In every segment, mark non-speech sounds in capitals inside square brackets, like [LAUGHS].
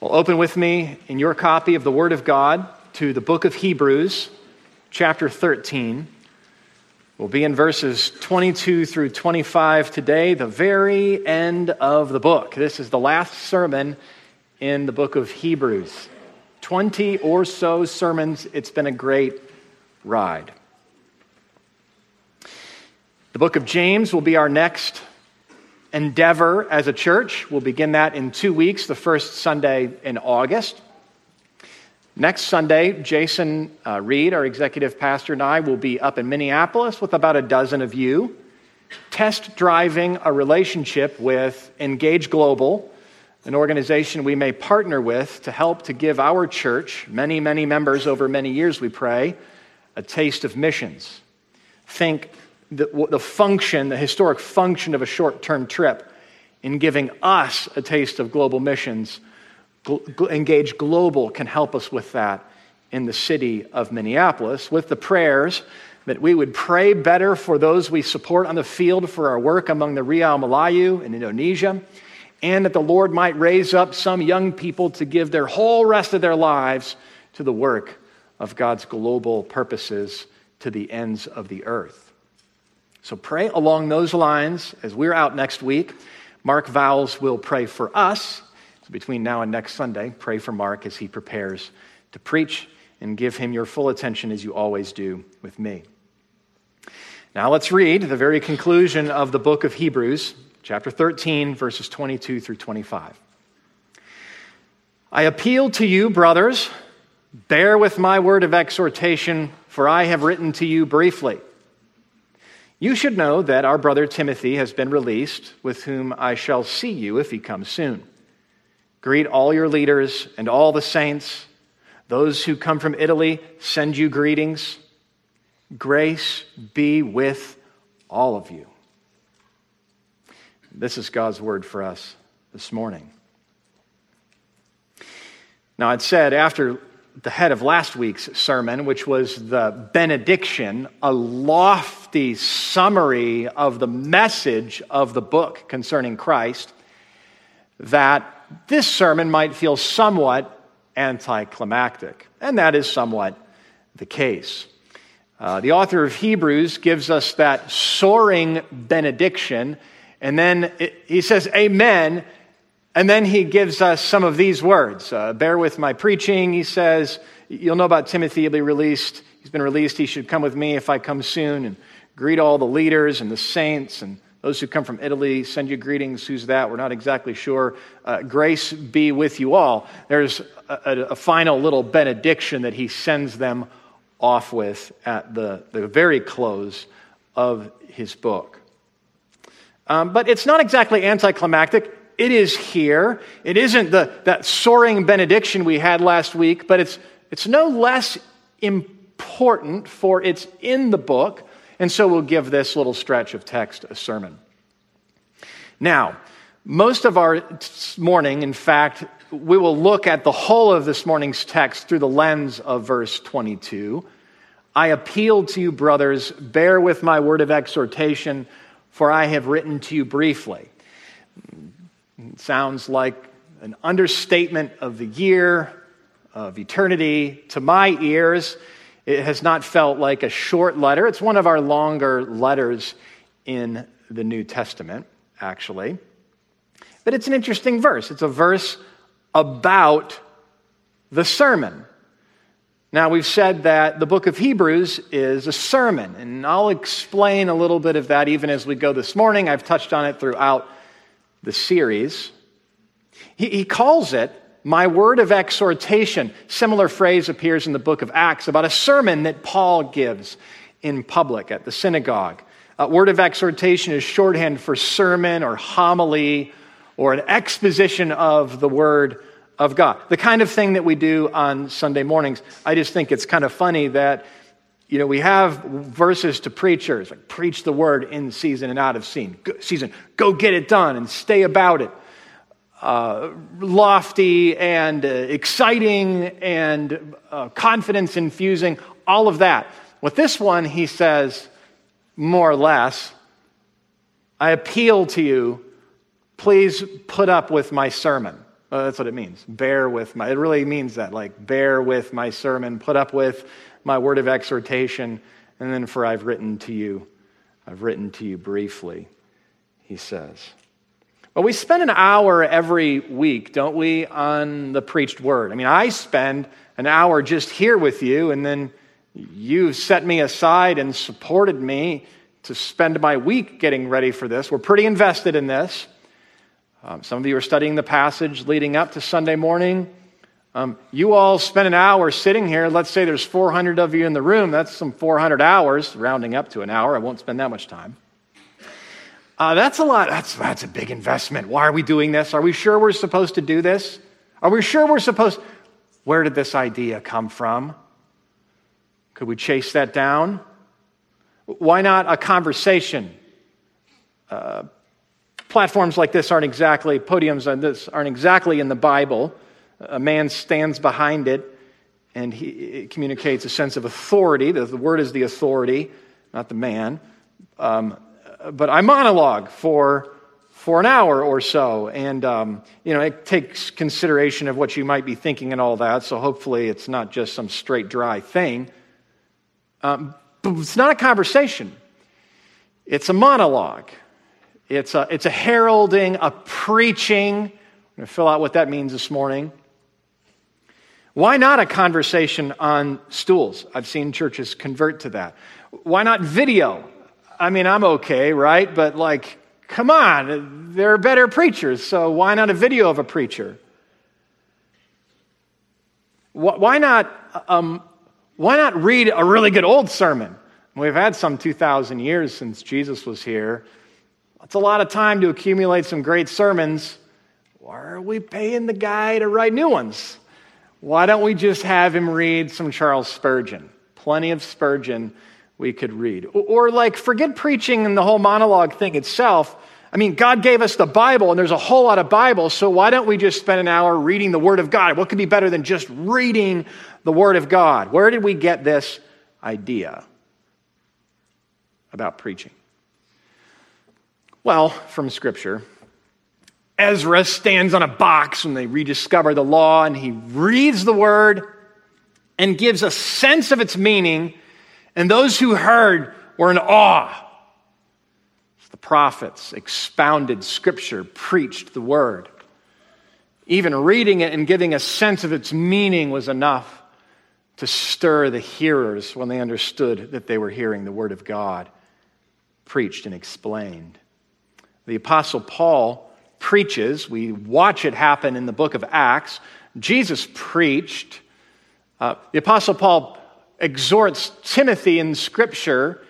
Well, open with me in your copy of the Word of God to the book of Hebrews, chapter 13. We'll be in verses 22 through 25 today, the very end of the book. This is the last sermon in the book of Hebrews. 20 or so sermons. It's been a great ride. The book of James will be our next endeavor as a church. We'll begin that in two weeks, the first Sunday in August. Next Sunday, Jason uh, Reed, our executive pastor, and I will be up in Minneapolis with about a dozen of you, test driving a relationship with Engage Global, an organization we may partner with to help to give our church, many, many members over many years, we pray, a taste of missions. Think the, the function, the historic function of a short term trip in giving us a taste of global missions. Engage Global can help us with that in the city of Minneapolis with the prayers that we would pray better for those we support on the field for our work among the Riau Melayu in Indonesia, and that the Lord might raise up some young people to give their whole rest of their lives to the work of God's global purposes to the ends of the earth. So pray along those lines as we're out next week. Mark Vowles will pray for us. So between now and next Sunday, pray for Mark as he prepares to preach and give him your full attention as you always do with me. Now let's read the very conclusion of the book of Hebrews, chapter 13, verses 22 through 25. I appeal to you, brothers, bear with my word of exhortation, for I have written to you briefly. You should know that our brother Timothy has been released, with whom I shall see you if he comes soon. Greet all your leaders and all the saints. Those who come from Italy send you greetings. Grace be with all of you. This is God's word for us this morning. Now, it said after the head of last week's sermon, which was the benediction, a lofty summary of the message of the book concerning Christ, that this sermon might feel somewhat anticlimactic. And that is somewhat the case. Uh, the author of Hebrews gives us that soaring benediction, and then it, he says, Amen, and then he gives us some of these words. Uh, Bear with my preaching, he says. You'll know about Timothy, he'll be released. He's been released. He should come with me if I come soon and greet all the leaders and the saints and those who come from Italy. Send you greetings. Who's that? We're not exactly sure. Uh, grace be with you all. There's a, a, a final little benediction that he sends them off with at the, the very close of his book. Um, but it's not exactly anticlimactic. It is here. It isn't the, that soaring benediction we had last week, but it's, it's no less important, for it's in the book. And so we'll give this little stretch of text a sermon. Now, most of our morning, in fact, we will look at the whole of this morning's text through the lens of verse 22. I appeal to you, brothers, bear with my word of exhortation, for I have written to you briefly. It sounds like an understatement of the year, of eternity. To my ears, it has not felt like a short letter. It's one of our longer letters in the New Testament, actually. But it's an interesting verse. It's a verse about the sermon. Now, we've said that the book of Hebrews is a sermon, and I'll explain a little bit of that even as we go this morning. I've touched on it throughout the series. He, he calls it my word of exhortation. Similar phrase appears in the book of Acts about a sermon that Paul gives in public at the synagogue. A word of exhortation is shorthand for sermon or homily or an exposition of the word of God. The kind of thing that we do on Sunday mornings. I just think it's kind of funny that you know, we have verses to preachers like preach the word in season and out of season. Go get it done and stay about it. Uh, lofty and uh, exciting and uh, confidence infusing, all of that. With this one, he says, more or less, I appeal to you, please put up with my sermon. That's what it means. Bear with my, it really means that, like, bear with my sermon, put up with my word of exhortation, and then for I've written to you, I've written to you briefly, he says. Well, we spend an hour every week, don't we, on the preached word? I mean, I spend an hour just here with you, and then you've set me aside and supported me to spend my week getting ready for this. We're pretty invested in this. Um, some of you are studying the passage leading up to Sunday morning. Um, you all spend an hour sitting here. Let's say there's 400 of you in the room. That's some 400 hours, rounding up to an hour. I won't spend that much time. Uh, that's a lot. That's, that's a big investment. Why are we doing this? Are we sure we're supposed to do this? Are we sure we're supposed? Where did this idea come from? Could we chase that down? Why not a conversation? Uh, Platforms like this aren't exactly, podiums like this aren't exactly in the Bible. A man stands behind it and he it communicates a sense of authority. The, the, word is the authority, not the man. Um, but I monologue for, for an hour or so. And, um, you know, it takes consideration of what you might be thinking and all that. So hopefully it's not just some straight, dry thing. Um, but it's not a conversation, it's a monologue. It's a, it's a heralding, a preaching. I'm going to fill out what that means this morning. Why not a conversation on stools? I've seen churches convert to that. Why not video? I mean, I'm okay, right? But like, come on, there are better preachers, so why not a video of a preacher? Why not, um, why not read a really good old sermon? We've had some 2,000 years since Jesus was here. It's a lot of time to accumulate some great sermons. Why are we paying the guy to write new ones? Why don't we just have him read some Charles Spurgeon? Plenty of Spurgeon we could read. Or, like, forget preaching and the whole monologue thing itself. I mean, God gave us the Bible, and there's a whole lot of Bible, so why don't we just spend an hour reading the Word of God? What could be better than just reading the Word of God? Where did we get this idea about preaching? Well, from Scripture. Ezra stands on a box when they rediscover the law and he reads the word and gives a sense of its meaning, and those who heard were in awe. The prophets expounded Scripture, preached the word. Even reading it and giving a sense of its meaning was enough to stir the hearers when they understood that they were hearing the word of God preached and explained. The Apostle Paul preaches. We watch it happen in the book of Acts. Jesus preached. Uh, the Apostle Paul exhorts Timothy in Scripture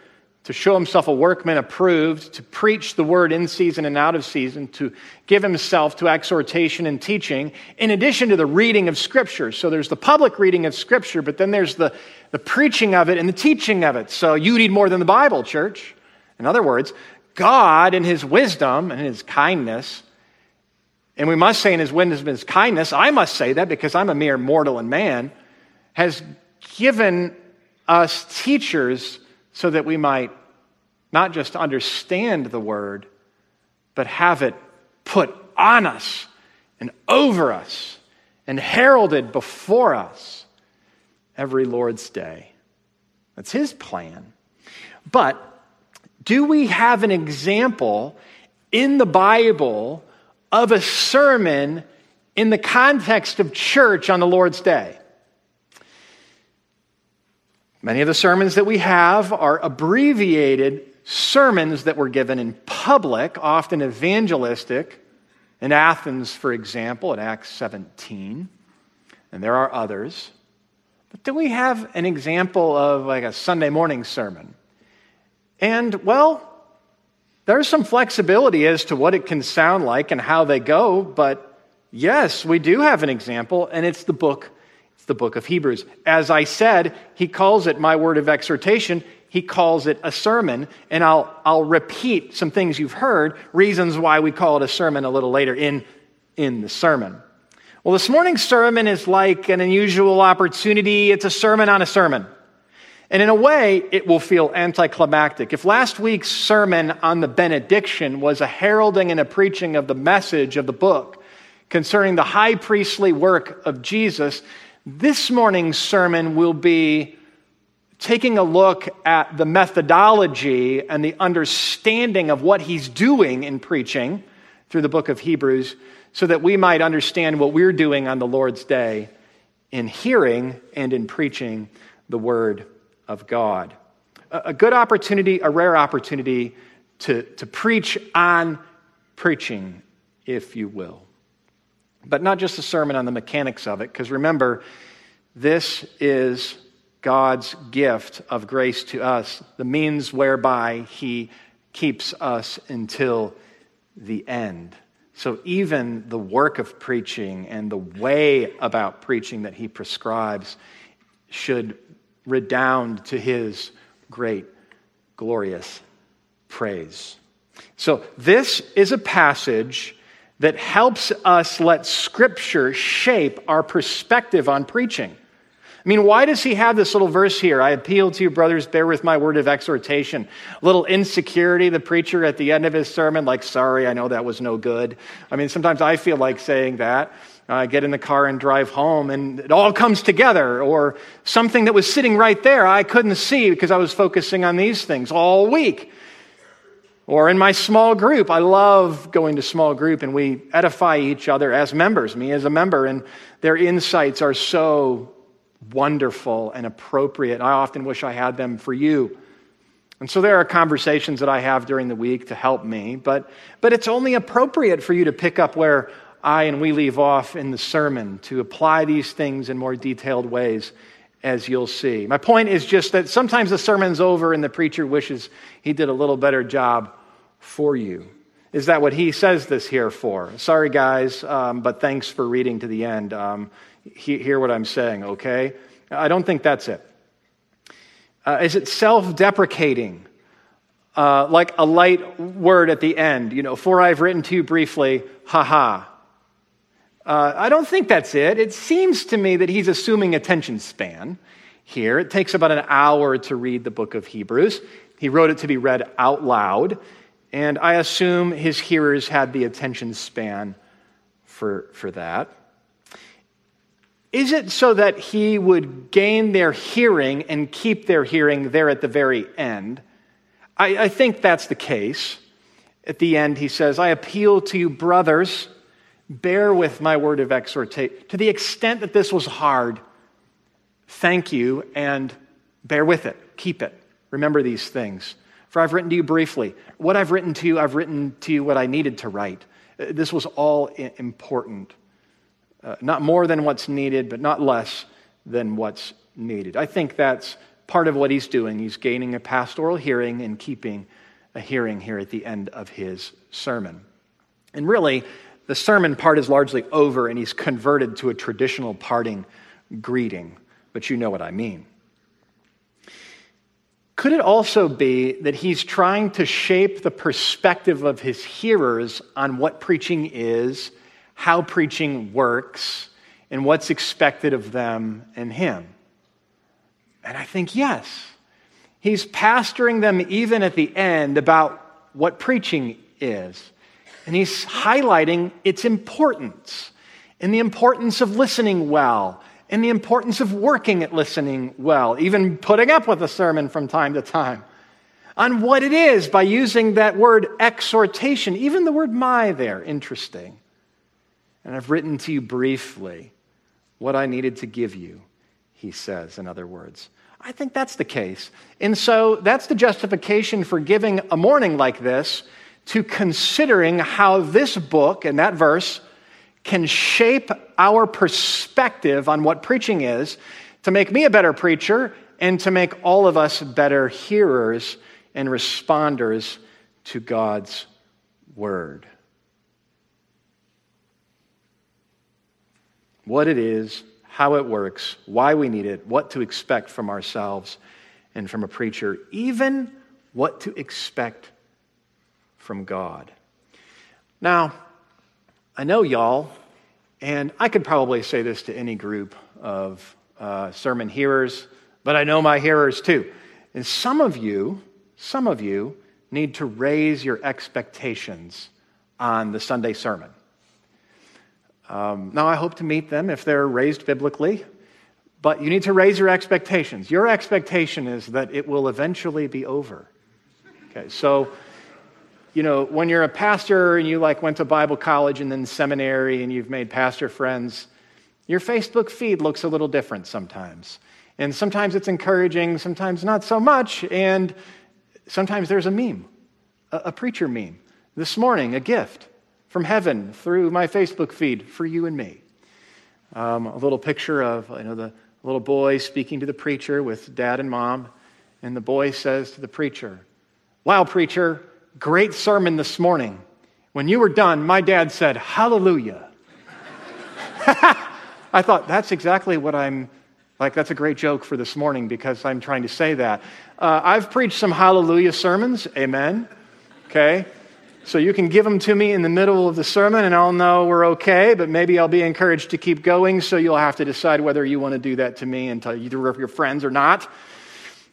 to show himself a workman approved, to preach the word in season and out of season, to give himself to exhortation and teaching, in addition to the reading of Scripture. So there's the public reading of Scripture, but then there's the, the preaching of it and the teaching of it. So you need more than the Bible, church. In other words, God, in his wisdom and his kindness, and we must say in his wisdom and his kindness, I must say that because I'm a mere mortal and man, has given us teachers so that we might not just understand the word, but have it put on us and over us and heralded before us every Lord's day. That's his plan. But do we have an example in the Bible of a sermon in the context of church on the Lord's Day? Many of the sermons that we have are abbreviated sermons that were given in public, often evangelistic. In Athens, for example, in Acts 17, and there are others. But do we have an example of like a Sunday morning sermon? And, well, there's some flexibility as to what it can sound like and how they go, but yes, we do have an example, and it's the book. It's the book of Hebrews. As I said, he calls it my word of exhortation. He calls it a sermon, and I'll, I'll repeat some things you've heard, reasons why we call it a sermon a little later in, in the sermon. Well, this morning's sermon is like an unusual opportunity. It's a sermon on a sermon. And in a way, it will feel anticlimactic. If last week's sermon on the benediction was a heralding and a preaching of the message of the book concerning the high priestly work of Jesus, this morning's sermon will be taking a look at the methodology and the understanding of what he's doing in preaching through the book of Hebrews so that we might understand what we're doing on the Lord's day in hearing and in preaching the word of God. A good opportunity, a rare opportunity to, to preach on preaching, if you will. But not just a sermon on the mechanics of it, because remember, this is God's gift of grace to us, the means whereby He keeps us until the end. So, even the work of preaching and the way about preaching that He prescribes should redound to His great, glorious praise. So, this is a passage that helps us let Scripture shape our perspective on preaching. I mean, why does he have this little verse here? I appeal to you, brothers, bear with my word of exhortation. A little insecurity, the preacher at the end of his sermon, like, sorry, I know that was no good. I mean, sometimes I feel like saying that. I get in the car and drive home, and it all comes together. Or something that was sitting right there I couldn't see because I was focusing on these things all week. Or in my small group, I love going to small group and we edify each other as members, me as a member, and their insights are so wonderful and appropriate. I often wish I had them for you. And so there are conversations that I have during the week to help me, but, but it's only appropriate for you to pick up where I and we leave off in the sermon to apply these things in more detailed ways as you'll see. My point is just that sometimes the sermon's over and the preacher wishes he did a little better job for you. Is that what he says this here for? Sorry, guys, um, but thanks for reading to the end. Um, he, hear what I'm saying, okay? I don't think that's it. Uh, is it self deprecating? Uh, like a light word at the end, you know, for I've written to you briefly, haha. Uh, I don't think that's it. It seems to me that he's assuming attention span here. It takes about an hour to read the book of Hebrews. He wrote it to be read out loud. And I assume his hearers had the attention span for, for that. Is it so that he would gain their hearing and keep their hearing there at the very end? I, I think that's the case. At the end, he says, I appeal to you, brothers, bear with my word of exhortation. To the extent that this was hard, thank you and bear with it. Keep it. Remember these things. For I've written to you briefly. What I've written to you, I've written to you what I needed to write. Uh, this was all important. Uh, not more than what's needed, but not less than what's needed. I think that's part of what he's doing. He's gaining a pastoral hearing and keeping a hearing here at the end of his sermon. And really, the sermon part is largely over, and he's converted to a traditional parting greeting, but you know what I mean. Could it also be that he's trying to shape the perspective of his hearers on what preaching is, how preaching works, and what's expected of them and him? And I think yes. He's pastoring them even at the end about what preaching is. And he's highlighting its importance and the importance of listening well and the importance of working at listening well, even putting up with a sermon from time to time, on what it is by using that word exhortation, even the word my there, interesting. And I've written to you briefly what I needed to give you, he says, in other words. I think that's the case. And so that's the justification for giving a morning like this to considering how this book and that verse can shape our perspective on what preaching is to make me a better preacher and to make all of us better hearers and responders to God's word. What it is, how it works, why we need it, what to expect from ourselves and from a preacher, even what to expect from God. Now, I know y'all, and I could probably say this to any group of uh, sermon hearers, but I know my hearers too. And some of you, some of you need to raise your expectations on the Sunday sermon. Um, now, I hope to meet them if they're raised biblically, but you need to raise your expectations. Your expectation is that it will eventually be over. Okay, so, you know, when you're a pastor and you like went to Bible college and then seminary and you've made pastor friends, your Facebook feed looks a little different sometimes. And sometimes it's encouraging, sometimes not so much, and sometimes there's a meme, a, preacher meme. This morning, a gift from heaven through my Facebook feed for you and me. Um, a little picture of you know, the little boy speaking to the preacher with dad and mom. And the boy says to the preacher, Wow, preacher, great sermon this morning. When you were done, my dad said, Hallelujah. [LAUGHS] I thought, that's exactly what I'm like. That's a great joke for this morning because I'm trying to say that. Uh, I've preached some hallelujah sermons. Amen. Okay. So you can give them to me in the middle of the sermon and I'll know we're okay, but maybe I'll be encouraged to keep going. So you'll have to decide whether you want to do that to me and tell either of your friends or not.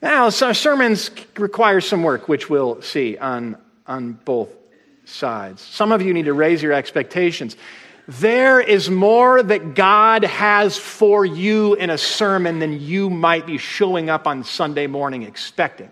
Now, so sermons require some work, which we'll see on, on both sides. Some of you need to raise your expectations. There is more that God has for you in a sermon than you might be showing up on Sunday morning expecting.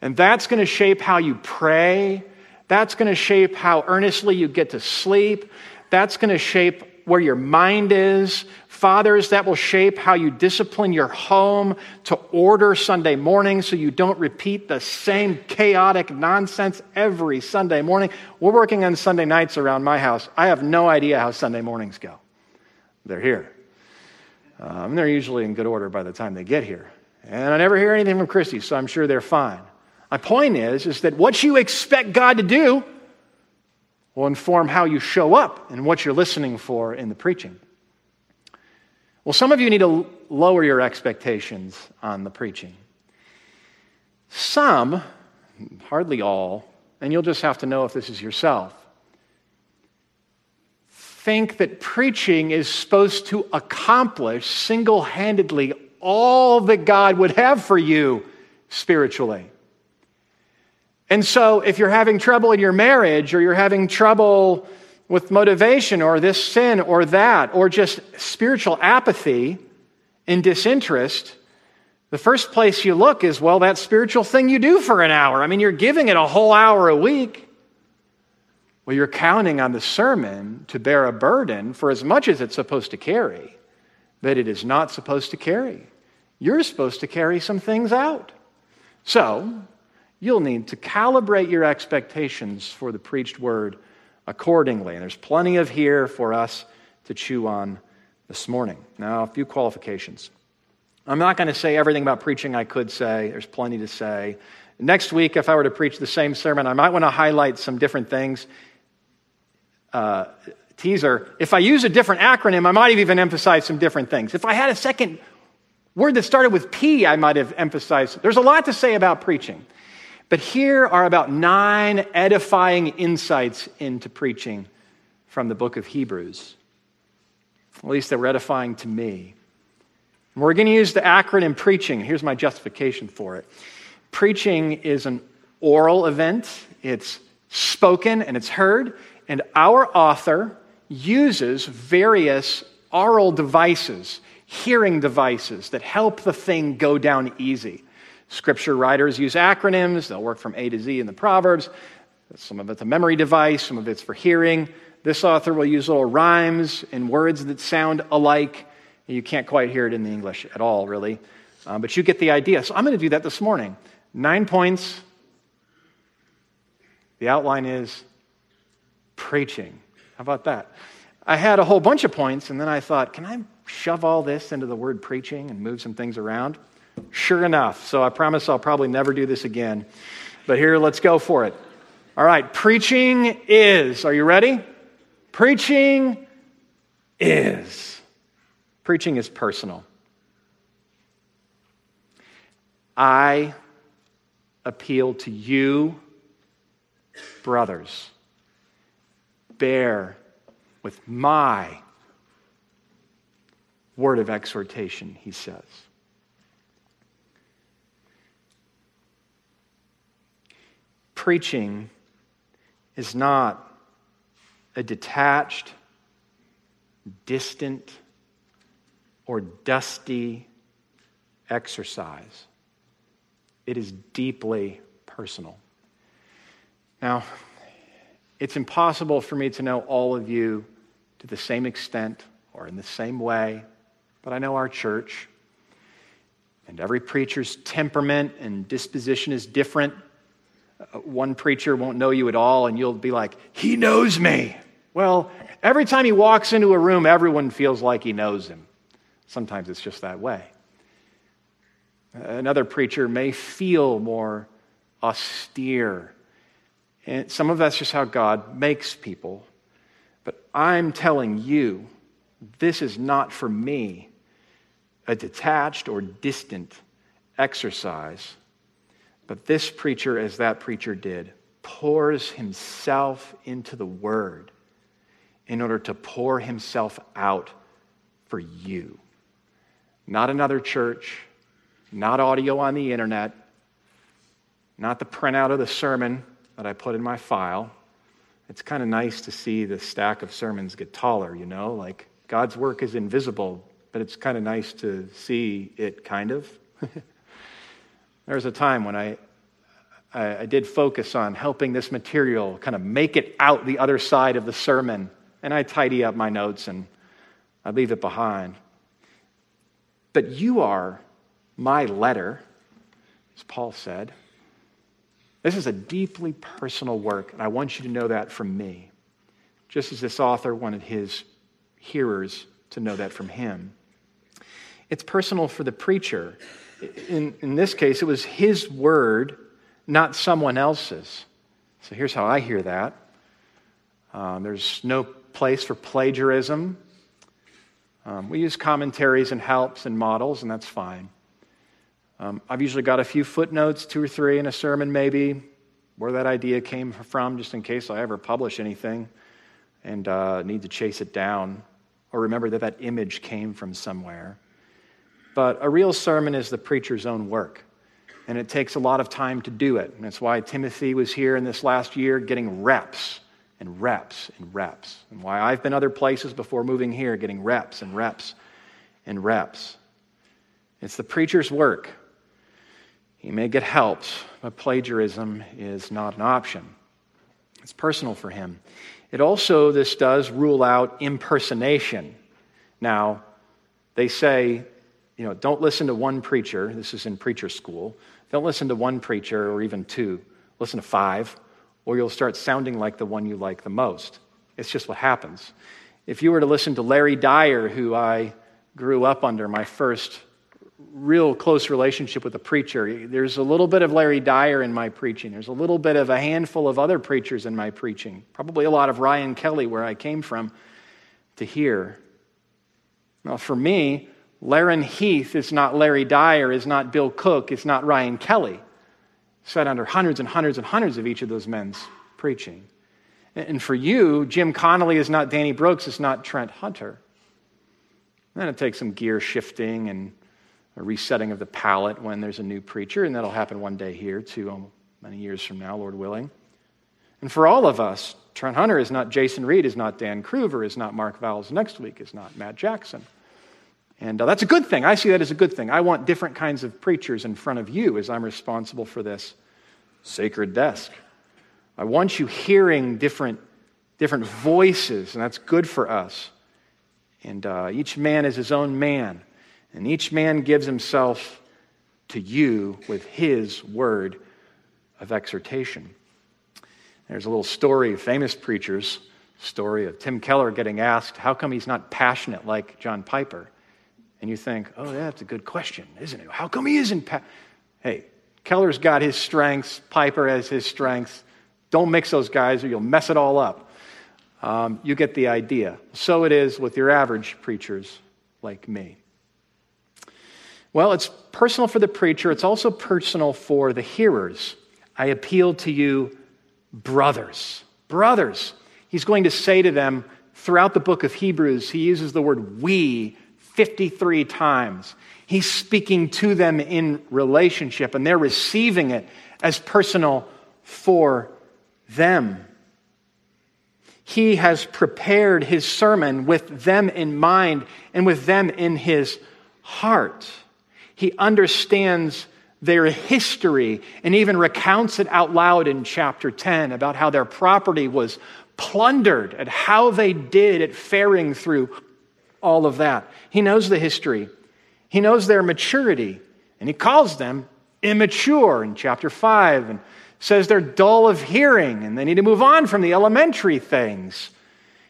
And that's going to shape how you pray that's going to shape how earnestly you get to sleep. That's going to shape where your mind is. Fathers, that will shape how you discipline your home to order Sunday morning so you don't repeat the same chaotic nonsense every Sunday morning. We're working on Sunday nights around my house. I have no idea how Sunday mornings go. They're here. Um, they're usually in good order by the time they get here. And I never hear anything from Christy, so I'm sure they're fine. My point is, is that what you expect God to do will inform how you show up and what you're listening for in the preaching. Well, some of you need to lower your expectations on the preaching. Some, hardly all, and you'll just have to know if this is yourself, think that preaching is supposed to accomplish single handedly all that God would have for you spiritually. And so, if you're having trouble in your marriage, or you're having trouble with motivation, or this sin, or that, or just spiritual apathy and disinterest, the first place you look is, well, that spiritual thing you do for an hour. I mean, you're giving it a whole hour a week. Well, you're counting on the sermon to bear a burden for as much as it's supposed to carry that it is not supposed to carry. You're supposed to carry some things out. So, you'll need to calibrate your expectations for the preached word accordingly. And there's plenty of here for us to chew on this morning. Now, a few qualifications. I'm not going to say everything about preaching I could say, there's plenty to say. Next week, if I were to preach the same sermon, I might want to highlight some different things. Uh, teaser if I use a different acronym, I might have even emphasized some different things. If I had a second word that started with P, I might have emphasized. There's a lot to say about preaching. But here are about nine edifying insights into preaching from the book of Hebrews. At least they were edifying to me. we're going to use the acronym preaching. Here's my justification for it preaching is an oral event, it's spoken and it's heard, and our author uses various oral devices, hearing devices that help the thing go down easy. Scripture writers use acronyms, they'll work from A to Z in the Proverbs. Some of it's a memory device, some of it's for hearing. This author will use little rhymes and words that sound alike. You can't quite hear it in the English at all, really. Um, but you get the idea. So I'm going to do that this morning. Nine points. The outline is preaching. How about that? I had a whole bunch of points, and then I thought, can I shove all this into the word preaching and move some things around? Sure enough. So I promise I'll probably never do this again. But here, let's go for it. All right, preaching is. Are you ready? Preaching is. Preaching is personal. I appeal to you, brothers. Bear with my word of exhortation, he says. Preaching is not a detached, distant, or dusty exercise. It is deeply personal. Now, it's impossible for me to know all of you to the same extent or in the same way, but I know our church. And every preacher's temperament and disposition is different. Uh, one preacher won't know you at all, and you'll be like, He knows me. Well, every time he walks into a room, everyone feels like he knows him. Sometimes it's just that way. Another preacher may feel more austere. And some of that's just how God makes people. But I'm telling you, this is not for me a detached or distant exercise. But this preacher, as that preacher did, pours himself into the word in order to pour himself out for you. Not another church, not audio on the internet, not the printout of the sermon that I put in my file. It's kind of nice to see the stack of sermons get taller, you know, like God's work is invisible, but it's kind of nice to see it kind of. [LAUGHS] there was a time when I, I, I did focus on helping this material kind of make it out the other side of the sermon, and I tidy up my notes and I leave it behind. But you are my letter, as Paul said. This is a deeply personal work, and I want you to know that from me, just as this author wanted his hearers to know that from him. It's personal for the preacher. In, in this case, it was his word, not someone else's. So here's how I hear that um, there's no place for plagiarism. Um, we use commentaries and helps and models, and that's fine. Um, I've usually got a few footnotes, two or three in a sermon, maybe, where that idea came from, just in case I ever publish anything and uh, need to chase it down or remember that that image came from somewhere. But a real sermon is the preacher's own work, and it takes a lot of time to do it. And that's why Timothy was here in this last year getting reps and reps and reps, and why I've been other places before moving here getting reps and reps and reps. It's the preacher's work. He may get helped, but plagiarism is not an option. It's personal for him. It also, this does rule out impersonation. Now, they say, you know, don't listen to one preacher. This is in preacher school. Don't listen to one preacher or even two. Listen to five, or you'll start sounding like the one you like the most. It's just what happens. If you were to listen to Larry Dyer, who I grew up under, my first real close relationship with a preacher. There's a little bit of Larry Dyer in my preaching. There's a little bit of a handful of other preachers in my preaching. Probably a lot of Ryan Kelly, where I came from, to hear. Now, for me, Laren Heath is not Larry Dyer, is not Bill Cook, is not Ryan Kelly. Sat under hundreds and hundreds and hundreds of each of those men's preaching. And for you, Jim Connolly is not Danny Brooks, it's not Trent Hunter. then it takes some gear shifting and a resetting of the palate when there's a new preacher, and that'll happen one day here, too, um, many years from now, Lord willing. And for all of us, Trent Hunter is not Jason Reed, is not Dan Kruver, is not Mark Vowles next week, is not Matt Jackson. And uh, that's a good thing. I see that as a good thing. I want different kinds of preachers in front of you as I'm responsible for this sacred desk. I want you hearing different, different voices, and that's good for us. And uh, each man is his own man. And each man gives himself to you with his word of exhortation. There's a little story of famous preachers, story of Tim Keller getting asked, How come he's not passionate like John Piper? And you think, Oh, that's a good question, isn't it? How come he isn't? Pa-? Hey, Keller's got his strengths, Piper has his strengths. Don't mix those guys or you'll mess it all up. Um, you get the idea. So it is with your average preachers like me. Well, it's personal for the preacher, it's also personal for the hearers. I appeal to you, brothers. Brothers. He's going to say to them throughout the book of Hebrews, he uses the word we 53 times. He's speaking to them in relationship, and they're receiving it as personal for them. he has prepared his sermon with them in mind and with them in his heart. He understands their history and even recounts it out loud in chapter 10 about how their property was plundered and how they did at faring through all of that. He knows the history, he knows their maturity, and he calls them immature in chapter 5 and says they're dull of hearing and they need to move on from the elementary things.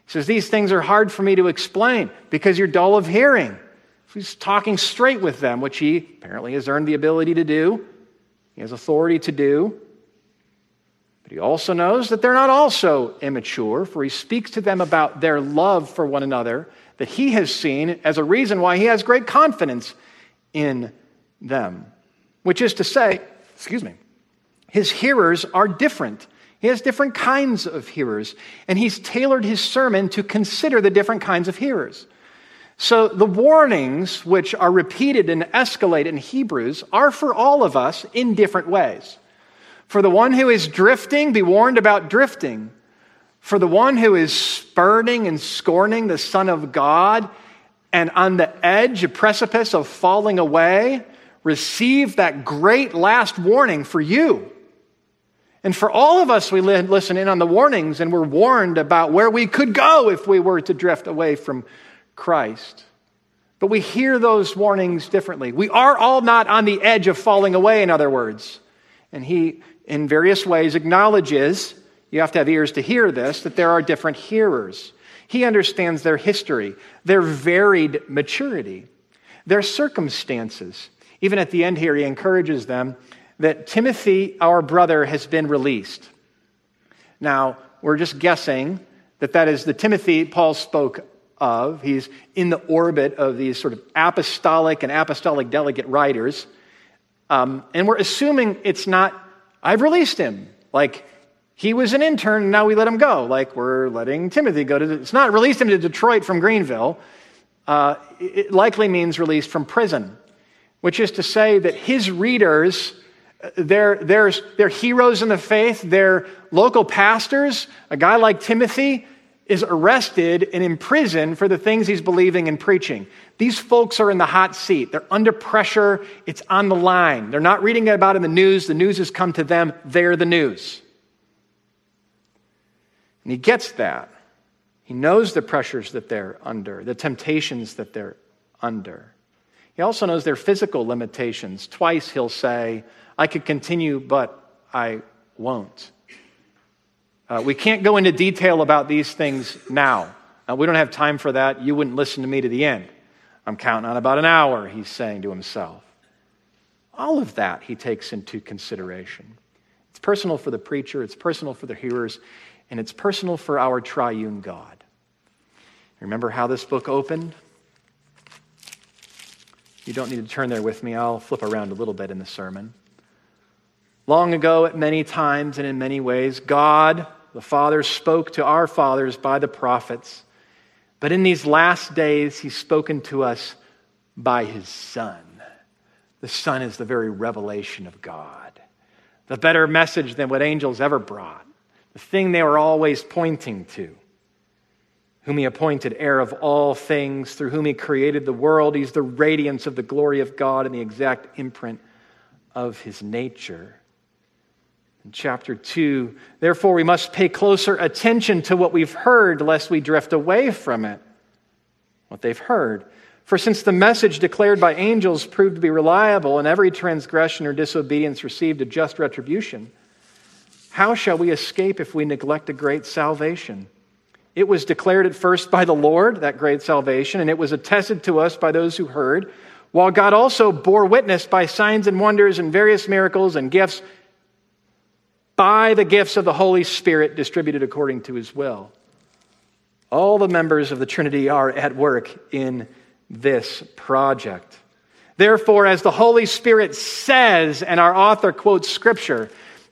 He says, These things are hard for me to explain because you're dull of hearing. He's talking straight with them, which he apparently has earned the ability to do. He has authority to do. But he also knows that they're not also immature, for he speaks to them about their love for one another that he has seen as a reason why he has great confidence in them. Which is to say, excuse me, his hearers are different. He has different kinds of hearers, and he's tailored his sermon to consider the different kinds of hearers. So the warnings, which are repeated and escalate in Hebrews, are for all of us in different ways. For the one who is drifting, be warned about drifting. For the one who is spurning and scorning the Son of God and on the edge, a precipice of falling away, receive that great last warning for you. And for all of us, we listen in on the warnings and we're warned about where we could go if we were to drift away from Christ. But we hear those warnings differently. We are all not on the edge of falling away, in other words. And he, in various ways, acknowledges, you have to have ears to hear this, that there are different hearers. He understands their history, their varied maturity, their circumstances. Even at the end here, he encourages them that Timothy, our brother, has been released. Now, we're just guessing that that is the Timothy Paul spoke of. He's in the orbit of these sort of apostolic and apostolic delegate writers. Um, and we're assuming it's not, I've released him. Like, he was an intern and now we let him go. Like, we're letting Timothy go to, it's not released him to Detroit from Greenville. Uh, it likely means released from prison, which is to say that his readers, they're, they're, they're heroes in the faith, they're local pastors, a guy like Timothy is arrested and imprisoned for the things he's believing and preaching. These folks are in the hot seat. They're under pressure. It's on the line. They're not reading about it in the news. The news has come to them. They're the news. And he gets that. He knows the pressures that they're under, the temptations that they're under. He also knows their physical limitations. Twice he'll say, I could continue, but I won't. Uh, we can't go into detail about these things now. Uh, we don't have time for that. You wouldn't listen to me to the end. I'm counting on about an hour, he's saying to himself. All of that he takes into consideration. It's personal for the preacher, it's personal for the hearers, and it's personal for our triune God. Remember how this book opened? You don't need to turn there with me. I'll flip around a little bit in the sermon. Long ago, at many times and in many ways, God the Father spoke to our fathers by the prophets, but in these last days, He's spoken to us by His Son. The Son is the very revelation of God, the better message than what angels ever brought, the thing they were always pointing to. Whom he appointed heir of all things, through whom he created the world. He's the radiance of the glory of God and the exact imprint of his nature in chapter 2. Therefore, we must pay closer attention to what we've heard, lest we drift away from it. What they've heard. For since the message declared by angels proved to be reliable, and every transgression or disobedience received a just retribution, how shall we escape if we neglect a great salvation? It was declared at first by the Lord, that great salvation, and it was attested to us by those who heard, while God also bore witness by signs and wonders and various miracles and gifts by the gifts of the Holy Spirit distributed according to his will. All the members of the Trinity are at work in this project. Therefore, as the Holy Spirit says, and our author quotes scripture,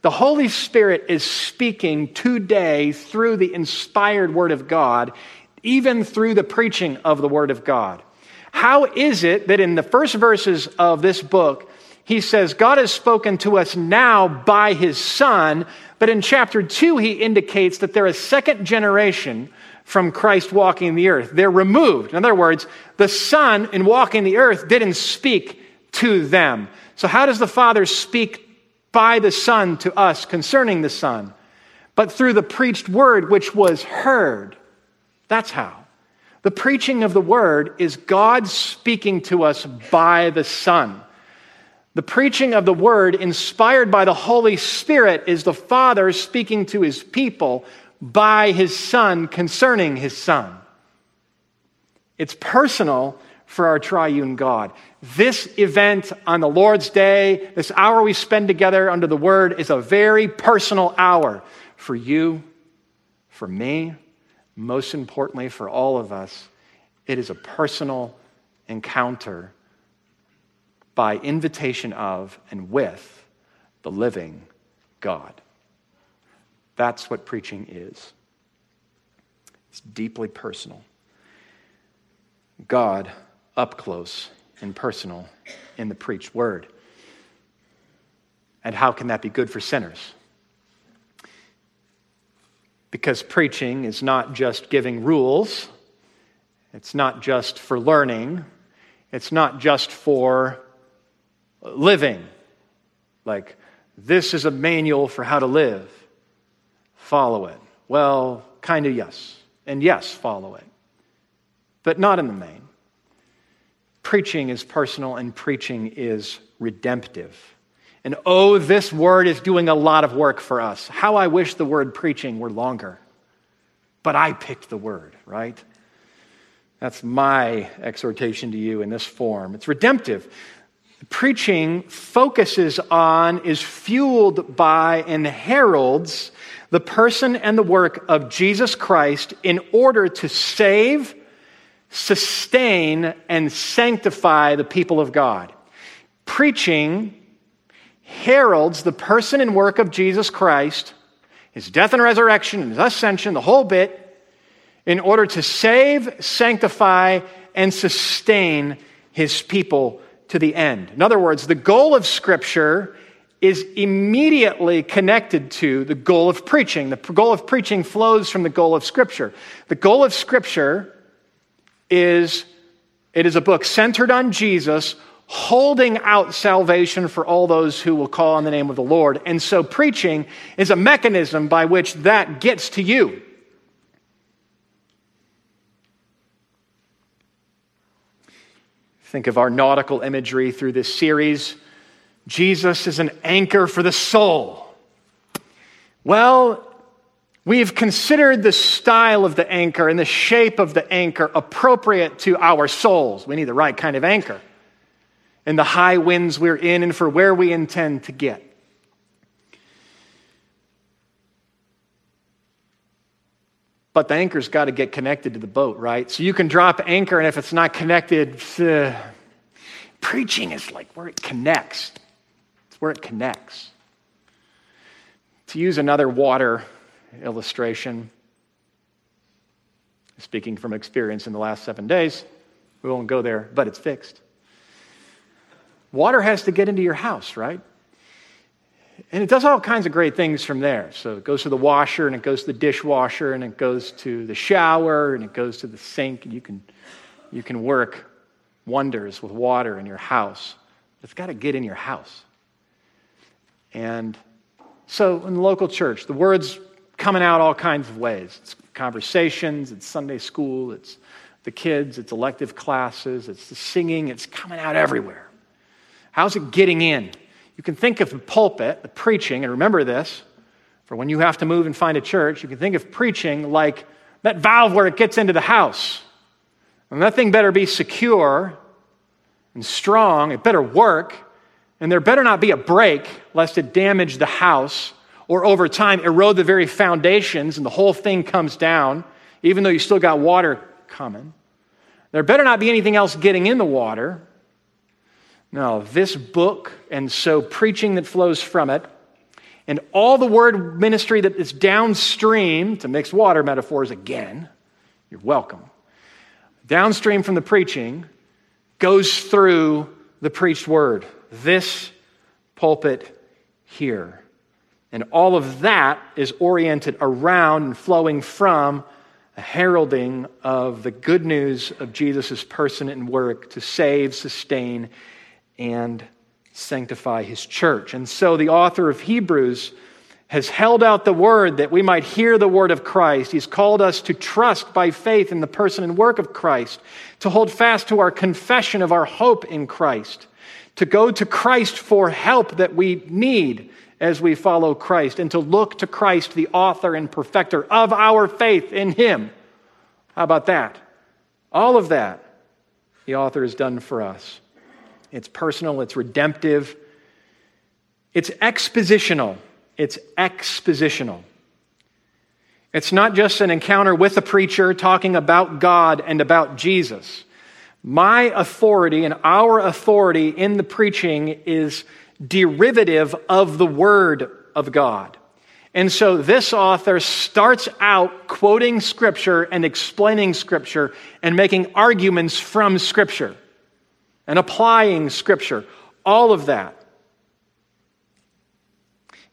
the Holy Spirit is speaking today through the inspired Word of God, even through the preaching of the Word of God. How is it that in the first verses of this book, he says, God has spoken to us now by his Son. But in chapter 2, he indicates that they're a second generation from Christ walking the earth. They're removed. In other words, the Son, in walking the earth, didn't speak to them. So, how does the Father speak by the Son to us concerning the Son? But through the preached word, which was heard. That's how. The preaching of the word is God speaking to us by the Son. The preaching of the word, inspired by the Holy Spirit, is the Father speaking to his people by his Son concerning his Son. It's personal for our triune God. This event on the Lord's Day, this hour we spend together under the Word, is a very personal hour for you, for me, most importantly, for all of us. It is a personal encounter by invitation of and with the living God. That's what preaching is. It's deeply personal. God up close and personal in the preached word. And how can that be good for sinners? Because preaching is not just giving rules, it's not just for learning, it's not just for living. Like, this is a manual for how to live. Follow it. Well, kind of yes. And yes, follow it. But not in the main. Preaching is personal and preaching is redemptive. And oh, this word is doing a lot of work for us. How I wish the word preaching were longer. But I picked the word, right? That's my exhortation to you in this form. It's redemptive. Preaching focuses on, is fueled by, and heralds the person and the work of Jesus Christ in order to save sustain, and sanctify the people of God. Preaching heralds the person and work of Jesus Christ, his death and resurrection, and his ascension, the whole bit, in order to save, sanctify, and sustain his people to the end. In other words, the goal of Scripture is immediately connected to the goal of preaching. The goal of preaching flows from the goal of Scripture. The goal of Scripture is it is a book centered on Jesus, holding out salvation for all those who will call on the name of the Lord. And so preaching is a mechanism by which that gets to you. Think of our nautical imagery through this series. Jesus is an anchor for the soul. Well, We've considered the style of the anchor and the shape of the anchor appropriate to our souls. We need the right kind of anchor in the high winds we're in and for where we intend to get. But the anchor's got to get connected to the boat, right? So you can drop anchor, and if it's not connected, uh, preaching is like where it connects. It's where it connects. To use another water illustration. Speaking from experience in the last seven days, we won't go there, but it's fixed. Water has to get into your house, right? And it does all kinds of great things from there. So it goes to the washer, and it goes to the dishwasher, and it goes to the shower, and it goes to the sink, and you can, you can work wonders with water in your house. It's got to get in your house. And so in the local church, the words coming out all kinds of ways. It's conversations, it's Sunday school, it's the kids, it's elective classes, it's the singing, it's coming out everywhere. How's it getting in? You can think of the pulpit, the preaching, and remember this for when you have to move and find a church, you can think of preaching like that valve where it gets into the house. And that thing better be secure and strong, it better work, and there better not be a break lest it damage the house or over time erode the very foundations and the whole thing comes down, even though you still got water coming. There better not be anything else getting in the water. No, this book and so preaching that flows from it, and all the word ministry that is downstream, to mix water metaphors again, you're welcome. Downstream from the preaching goes through the preached word. This pulpit here. And all of that is oriented around and flowing from a heralding of the good news of Jesus' person and work to save, sustain, and sanctify his church. And so the author of Hebrews has held out the word that we might hear the word of Christ. He's called us to trust by faith in the person and work of Christ, to hold fast to our confession of our hope in Christ, to go to Christ for help that we need as we follow Christ, and to look to Christ, the author and perfecter of our faith in Him. How about that? All of that the author has done for us. It's personal, it's redemptive, it's expositional. It's expositional. It's not just an encounter with a preacher talking about God and about Jesus. My authority and our authority in the preaching is derivative of the Word of God. And so this author starts out quoting Scripture and explaining Scripture and making arguments from Scripture and applying Scripture. All of that.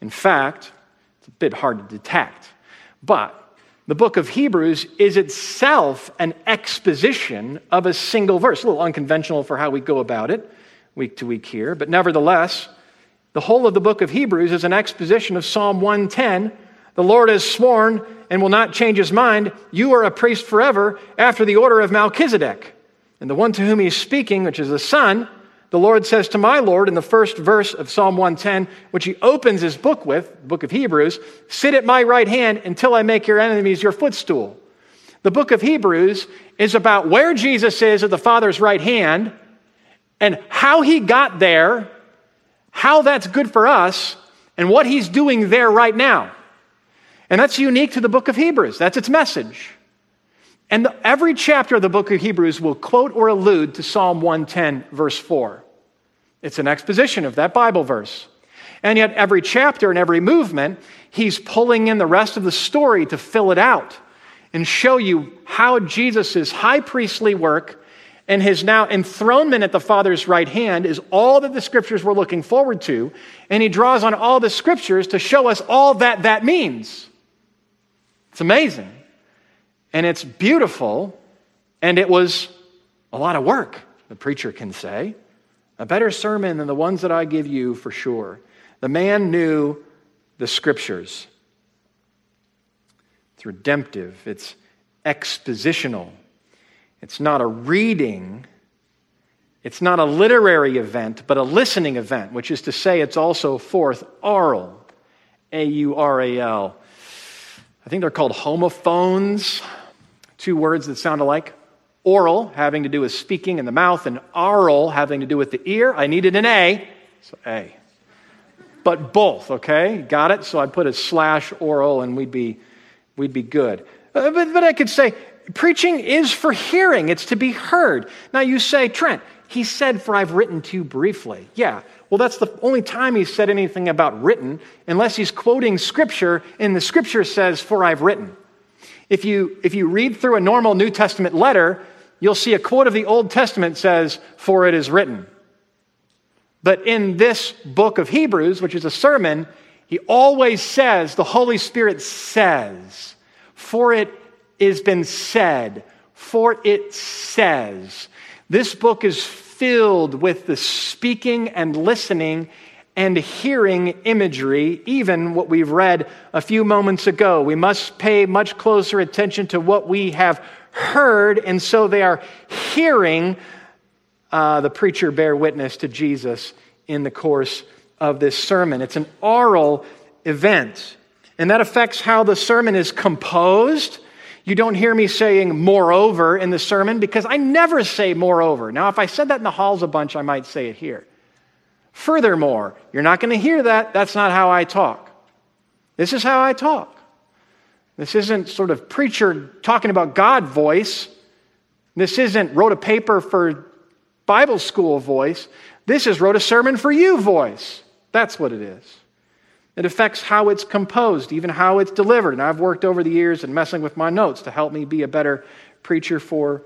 In fact, it's a bit hard to detect, but the book of Hebrews is itself an exposition of a single verse. A little unconventional for how we go about it week to week here, but nevertheless, the whole of the book of Hebrews is an exposition of Psalm 110. The Lord has sworn and will not change his mind. You are a priest forever after the order of Melchizedek. And the one to whom he's speaking, which is the Son, the Lord says to my Lord in the first verse of Psalm 110, which he opens his book with, the book of Hebrews, sit at my right hand until I make your enemies your footstool. The book of Hebrews is about where Jesus is at the Father's right hand and how he got there how that's good for us, and what he's doing there right now. And that's unique to the book of Hebrews. That's its message. And the, every chapter of the book of Hebrews will quote or allude to Psalm 110, verse 4. It's an exposition of that Bible verse. And yet, every chapter and every movement, he's pulling in the rest of the story to fill it out and show you how Jesus' high priestly work and his now enthronement at the Father's right hand is all that the scriptures were looking forward to. And he draws on all the scriptures to show us all that that means. It's amazing. And it's beautiful. And it was a lot of work, the preacher can say. A better sermon than the ones that I give you for sure. The man knew the scriptures. It's redemptive, it's expositional. It's not a reading, it's not a literary event, but a listening event, which is to say, it's also fourth, aural. A U R A L. I think they're called homophones, two words that sound alike. Oral, having to do with speaking in the mouth, and aural, having to do with the ear. I needed an A, so A. But both, okay? Got it? So I put a slash oral and we'd be, we'd be good. Uh, but, but I could say Preaching is for hearing, it's to be heard. Now you say, Trent, he said, For I've written to you briefly. Yeah, well, that's the only time he said anything about written, unless he's quoting scripture, and the scripture says, For I've written. If you, if you read through a normal New Testament letter, you'll see a quote of the Old Testament says, For it is written. But in this book of Hebrews, which is a sermon, he always says, the Holy Spirit says, For it has been said, for it says. This book is filled with the speaking and listening and hearing imagery, even what we've read a few moments ago. We must pay much closer attention to what we have heard, and so they are hearing uh, the preacher bear witness to Jesus in the course of this sermon. It's an oral event, and that affects how the sermon is composed you don't hear me saying moreover in the sermon because I never say moreover. Now, if I said that in the halls a bunch, I might say it here. Furthermore, you're not going to hear that. That's not how I talk. This is how I talk. This isn't sort of preacher talking about God voice. This isn't wrote a paper for Bible school voice. This is wrote a sermon for you voice. That's what it is. It affects how it's composed, even how it's delivered. And I've worked over the years and messing with my notes to help me be a better preacher for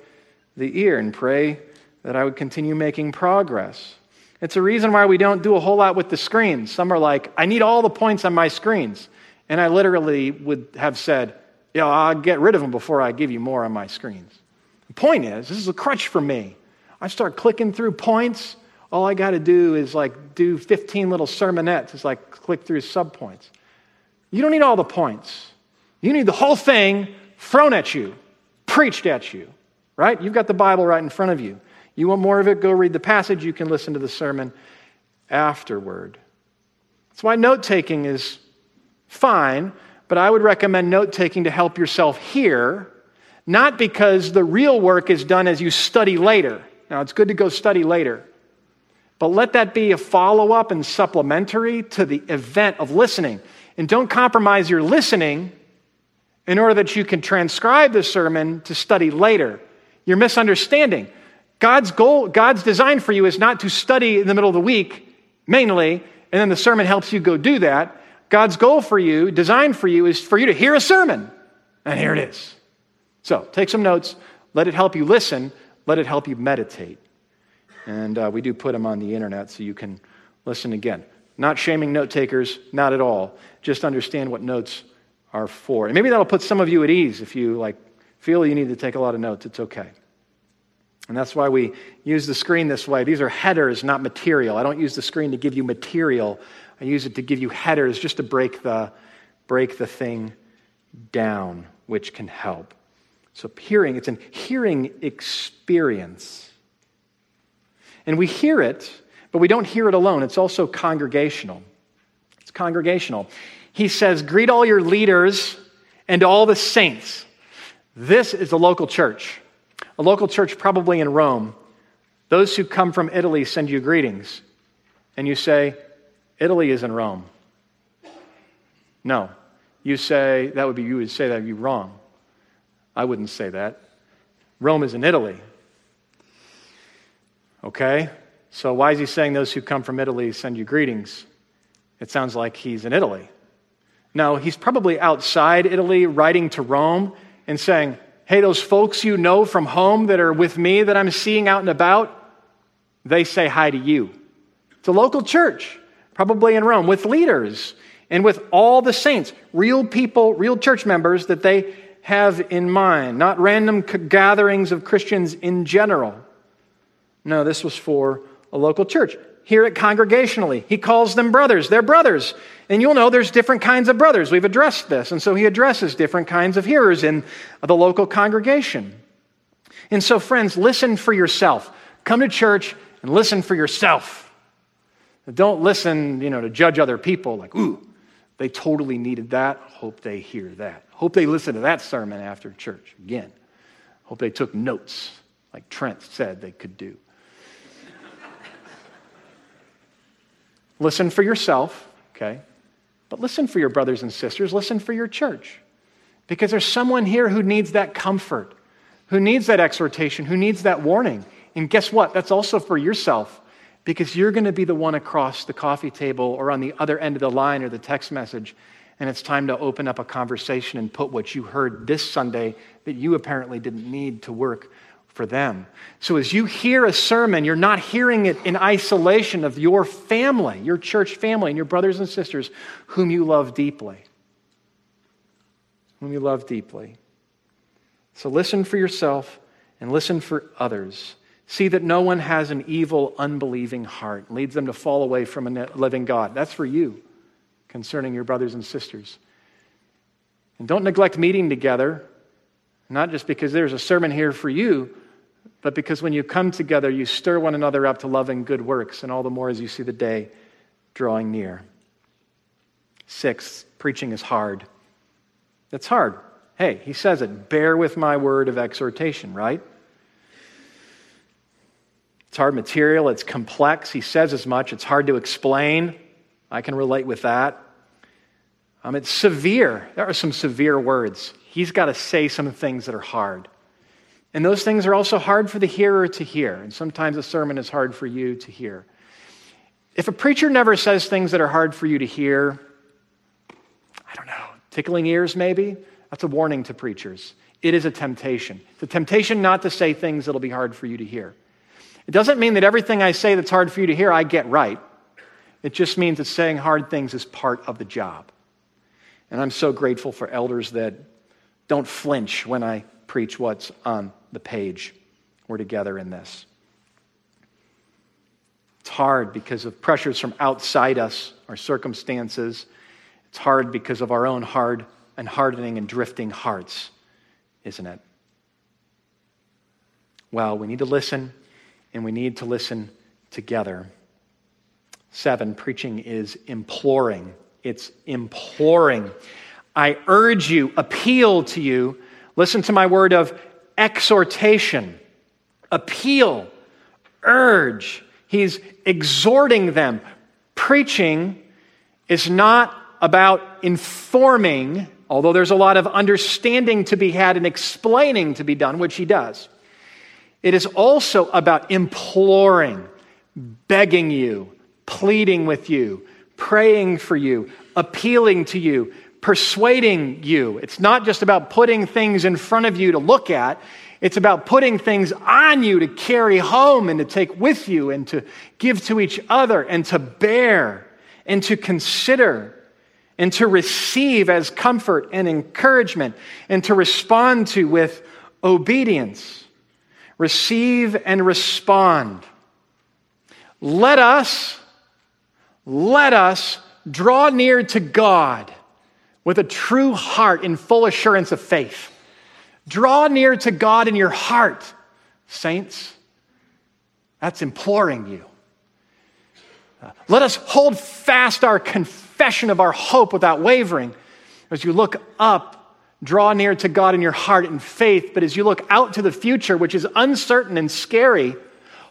the ear and pray that I would continue making progress. It's a reason why we don't do a whole lot with the screens. Some are like, I need all the points on my screens. And I literally would have said, you know, I'll get rid of them before I give you more on my screens. The point is, this is a crutch for me. I start clicking through points. All I got to do is like do 15 little sermonettes. It's like click through subpoints. You don't need all the points. You need the whole thing thrown at you, preached at you, right? You've got the Bible right in front of you. You want more of it? Go read the passage. You can listen to the sermon afterward. That's why note taking is fine, but I would recommend note taking to help yourself hear, not because the real work is done as you study later. Now, it's good to go study later, but let that be a follow up and supplementary to the event of listening. And don't compromise your listening in order that you can transcribe the sermon to study later. You're misunderstanding. God's goal, God's design for you is not to study in the middle of the week, mainly, and then the sermon helps you go do that. God's goal for you, designed for you, is for you to hear a sermon. And here it is. So take some notes, let it help you listen, let it help you meditate. And uh, we do put them on the internet so you can listen again. Not shaming note takers, not at all. Just understand what notes are for. And maybe that'll put some of you at ease if you like feel you need to take a lot of notes. It's okay. And that's why we use the screen this way. These are headers, not material. I don't use the screen to give you material. I use it to give you headers just to break the, break the thing down, which can help. So, hearing, it's an hearing experience. And we hear it, but we don't hear it alone. It's also congregational. It's congregational. He says, Greet all your leaders and all the saints. This is a local church. A local church, probably in Rome. Those who come from Italy send you greetings. And you say, Italy is in Rome. No. You say, that would be, you would say that would be wrong. I wouldn't say that. Rome is in Italy. Okay? So why is he saying those who come from Italy send you greetings? It sounds like he's in Italy. No, he's probably outside Italy writing to Rome and saying, Hey, those folks you know from home that are with me that I'm seeing out and about, they say hi to you. It's a local church, probably in Rome, with leaders and with all the saints, real people, real church members that they have in mind, not random gatherings of Christians in general. No, this was for a local church. Here at Congregationally, he calls them brothers. They're brothers. And you'll know there's different kinds of brothers. We've addressed this. And so he addresses different kinds of hearers in the local congregation. And so, friends, listen for yourself. Come to church and listen for yourself. Don't listen, you know, to judge other people like, ooh, they totally needed that. Hope they hear that. Hope they listen to that sermon after church again. Hope they took notes like Trent said they could do. Listen for yourself, okay? But listen for your brothers and sisters, listen for your church. Because there's someone here who needs that comfort, who needs that exhortation, who needs that warning. And guess what? That's also for yourself because you're going to be the one across the coffee table or on the other end of the line or the text message. And it's time to open up a conversation and put what you heard this Sunday that you apparently didn't need to work for them. So as you hear a sermon, you're not hearing it in isolation of your family, your church family, and your brothers and sisters whom you love deeply. Whom you love deeply. So listen for yourself and listen for others. See that no one has an evil, unbelieving heart, leads them to fall away from a living God. That's for you concerning your brothers and sisters. And don't neglect meeting together, not just because there's a sermon here for you, but because when you come together, you stir one another up to love and good works, and all the more as you see the day drawing near. Six, preaching is hard. It's hard. Hey, he says it bear with my word of exhortation, right? It's hard material, it's complex. He says as much. It's hard to explain. I can relate with that. Um, it's severe. There are some severe words. He's got to say some things that are hard. And those things are also hard for the hearer to hear. And sometimes a sermon is hard for you to hear. If a preacher never says things that are hard for you to hear, I don't know, tickling ears maybe, that's a warning to preachers. It is a temptation. It's a temptation not to say things that'll be hard for you to hear. It doesn't mean that everything I say that's hard for you to hear, I get right. It just means that saying hard things is part of the job. And I'm so grateful for elders that don't flinch when I preach what's on the page. We're together in this. It's hard because of pressures from outside us, our circumstances. It's hard because of our own hard and hardening and drifting hearts, isn't it? Well, we need to listen, and we need to listen together. Seven, preaching is imploring. It's imploring. I urge you, appeal to you. Listen to my word of exhortation, appeal, urge. He's exhorting them. Preaching is not about informing, although there's a lot of understanding to be had and explaining to be done, which he does. It is also about imploring, begging you, pleading with you, praying for you, appealing to you, persuading you. It's not just about putting things in front of you to look at. It's about putting things on you to carry home and to take with you and to give to each other and to bear and to consider and to receive as comfort and encouragement and to respond to with obedience. Receive and respond. Let us, let us draw near to God with a true heart in full assurance of faith. Draw near to God in your heart, saints. That's imploring you. Uh, let us hold fast our confession of our hope without wavering. As you look up, draw near to God in your heart in faith. But as you look out to the future, which is uncertain and scary,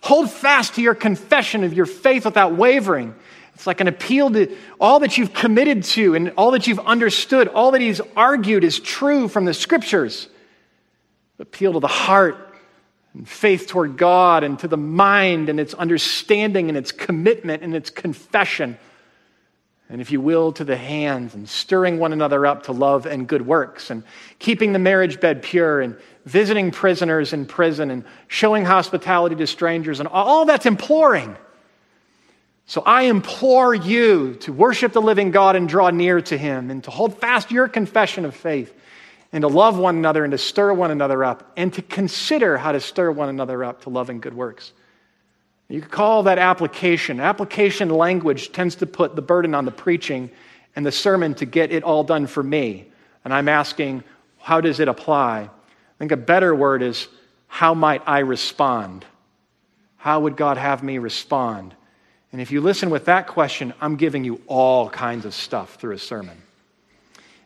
hold fast to your confession of your faith without wavering. It's like an appeal to all that you've committed to and all that you've understood, all that he's argued is true from the scriptures. Appeal to the heart and faith toward God and to the mind and its understanding and its commitment and its confession. And if you will, to the hands and stirring one another up to love and good works and keeping the marriage bed pure and visiting prisoners in prison and showing hospitality to strangers and all that's imploring. So I implore you to worship the living God and draw near to him and to hold fast your confession of faith and to love one another and to stir one another up and to consider how to stir one another up to love and good works. You could call that application. Application language tends to put the burden on the preaching and the sermon to get it all done for me. And I'm asking, how does it apply? I think a better word is, how might I respond? How would God have me respond? And if you listen with that question, I'm giving you all kinds of stuff through a sermon.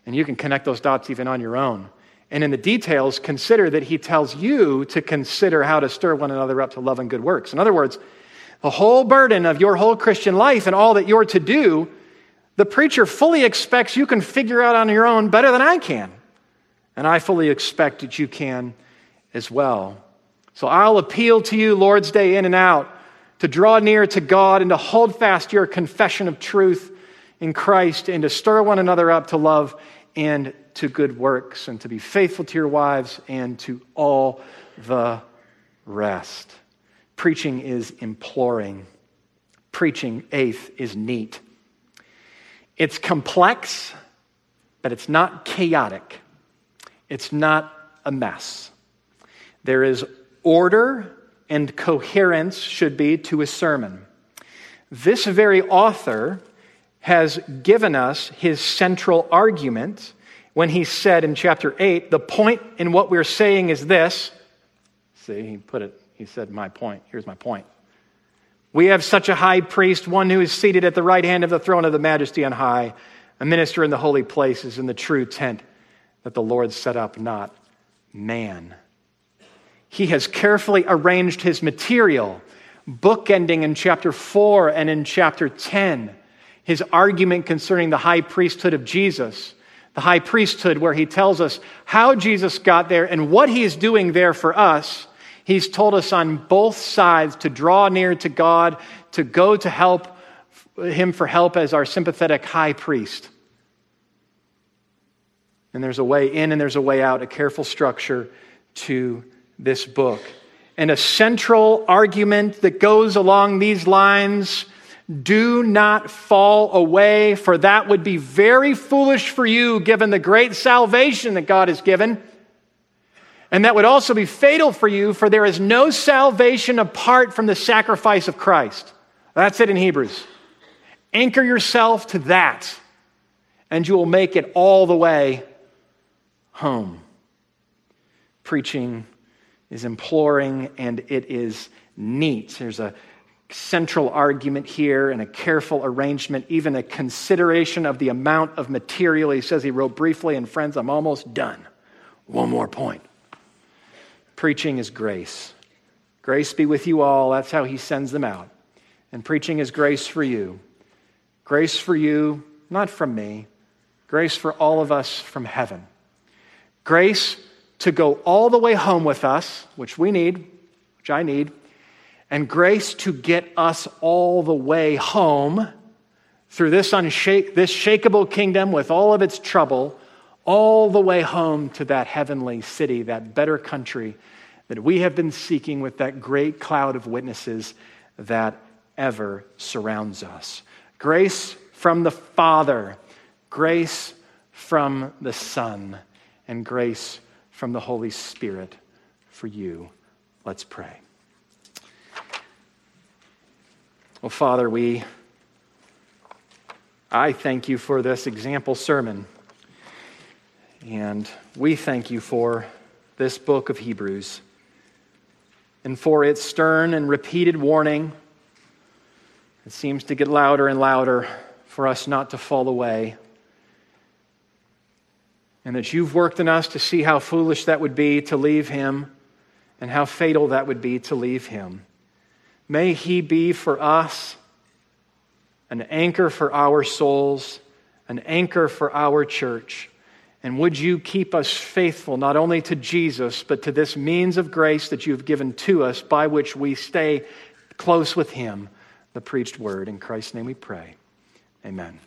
And you can connect those dots even on your own. And in the details, consider that he tells you to consider how to stir one another up to love and good works. In other words, the whole burden of your whole Christian life and all that you're to do, the preacher fully expects you can figure out on your own better than I can. And I fully expect that you can as well. So I'll appeal to you, Lord's Day in and out to draw near to God and to hold fast your confession of truth in Christ and to stir one another up to love and to good works and to be faithful to your wives and to all the rest. Preaching is imploring. Preaching, eighth, is neat. It's complex, but it's not chaotic. It's not a mess. There is order and coherence should be to a sermon. This very author has given us his central argument when he said in chapter 8, the point in what we're saying is this. See, he put it, he said, My point. Here's my point. We have such a high priest, one who is seated at the right hand of the throne of the majesty on high, a minister in the holy places, in the true tent that the Lord set up, not man he has carefully arranged his material, bookending in chapter 4 and in chapter 10 his argument concerning the high priesthood of Jesus. The high priesthood, where he tells us how Jesus got there and what he is doing there for us. He's told us on both sides to draw near to God, to go to help him for help as our sympathetic high priest. And there's a way in and there's a way out, a careful structure to this book. And a central argument that goes along these lines do not fall away, for that would be very foolish for you given the great salvation that God has given. And that would also be fatal for you, for there is no salvation apart from the sacrifice of Christ. That's it in Hebrews. Anchor yourself to that, and you will make it all the way home. Preaching is imploring and it is neat. There's a central argument here and a careful arrangement, even a consideration of the amount of material. He says he wrote briefly, and friends, I'm almost done. One more point. Preaching is grace. Grace be with you all. That's how he sends them out. And preaching is grace for you. Grace for you, not from me. Grace for all of us from heaven. Grace to go all the way home with us, which we need, which I need and grace to get us all the way home through this, unshake, this shakable kingdom with all of its trouble, all the way home to that heavenly city, that better country that we have been seeking with that great cloud of witnesses that ever surrounds us. Grace from the Father, grace from the Son, and grace from the Holy Spirit for you. Let's pray. Well, Father, we I thank you for this example sermon. And we thank you for this book of Hebrews and for its stern and repeated warning. It seems to get louder and louder for us not to fall away. And that you've worked in us to see how foolish that would be to leave him and how fatal that would be to leave him. May He be for us an anchor for our souls, an anchor for our church. And would you keep us faithful not only to Jesus, but to this means of grace that you have given to us by which we stay close with Him, the preached word. In Christ's name we pray. Amen.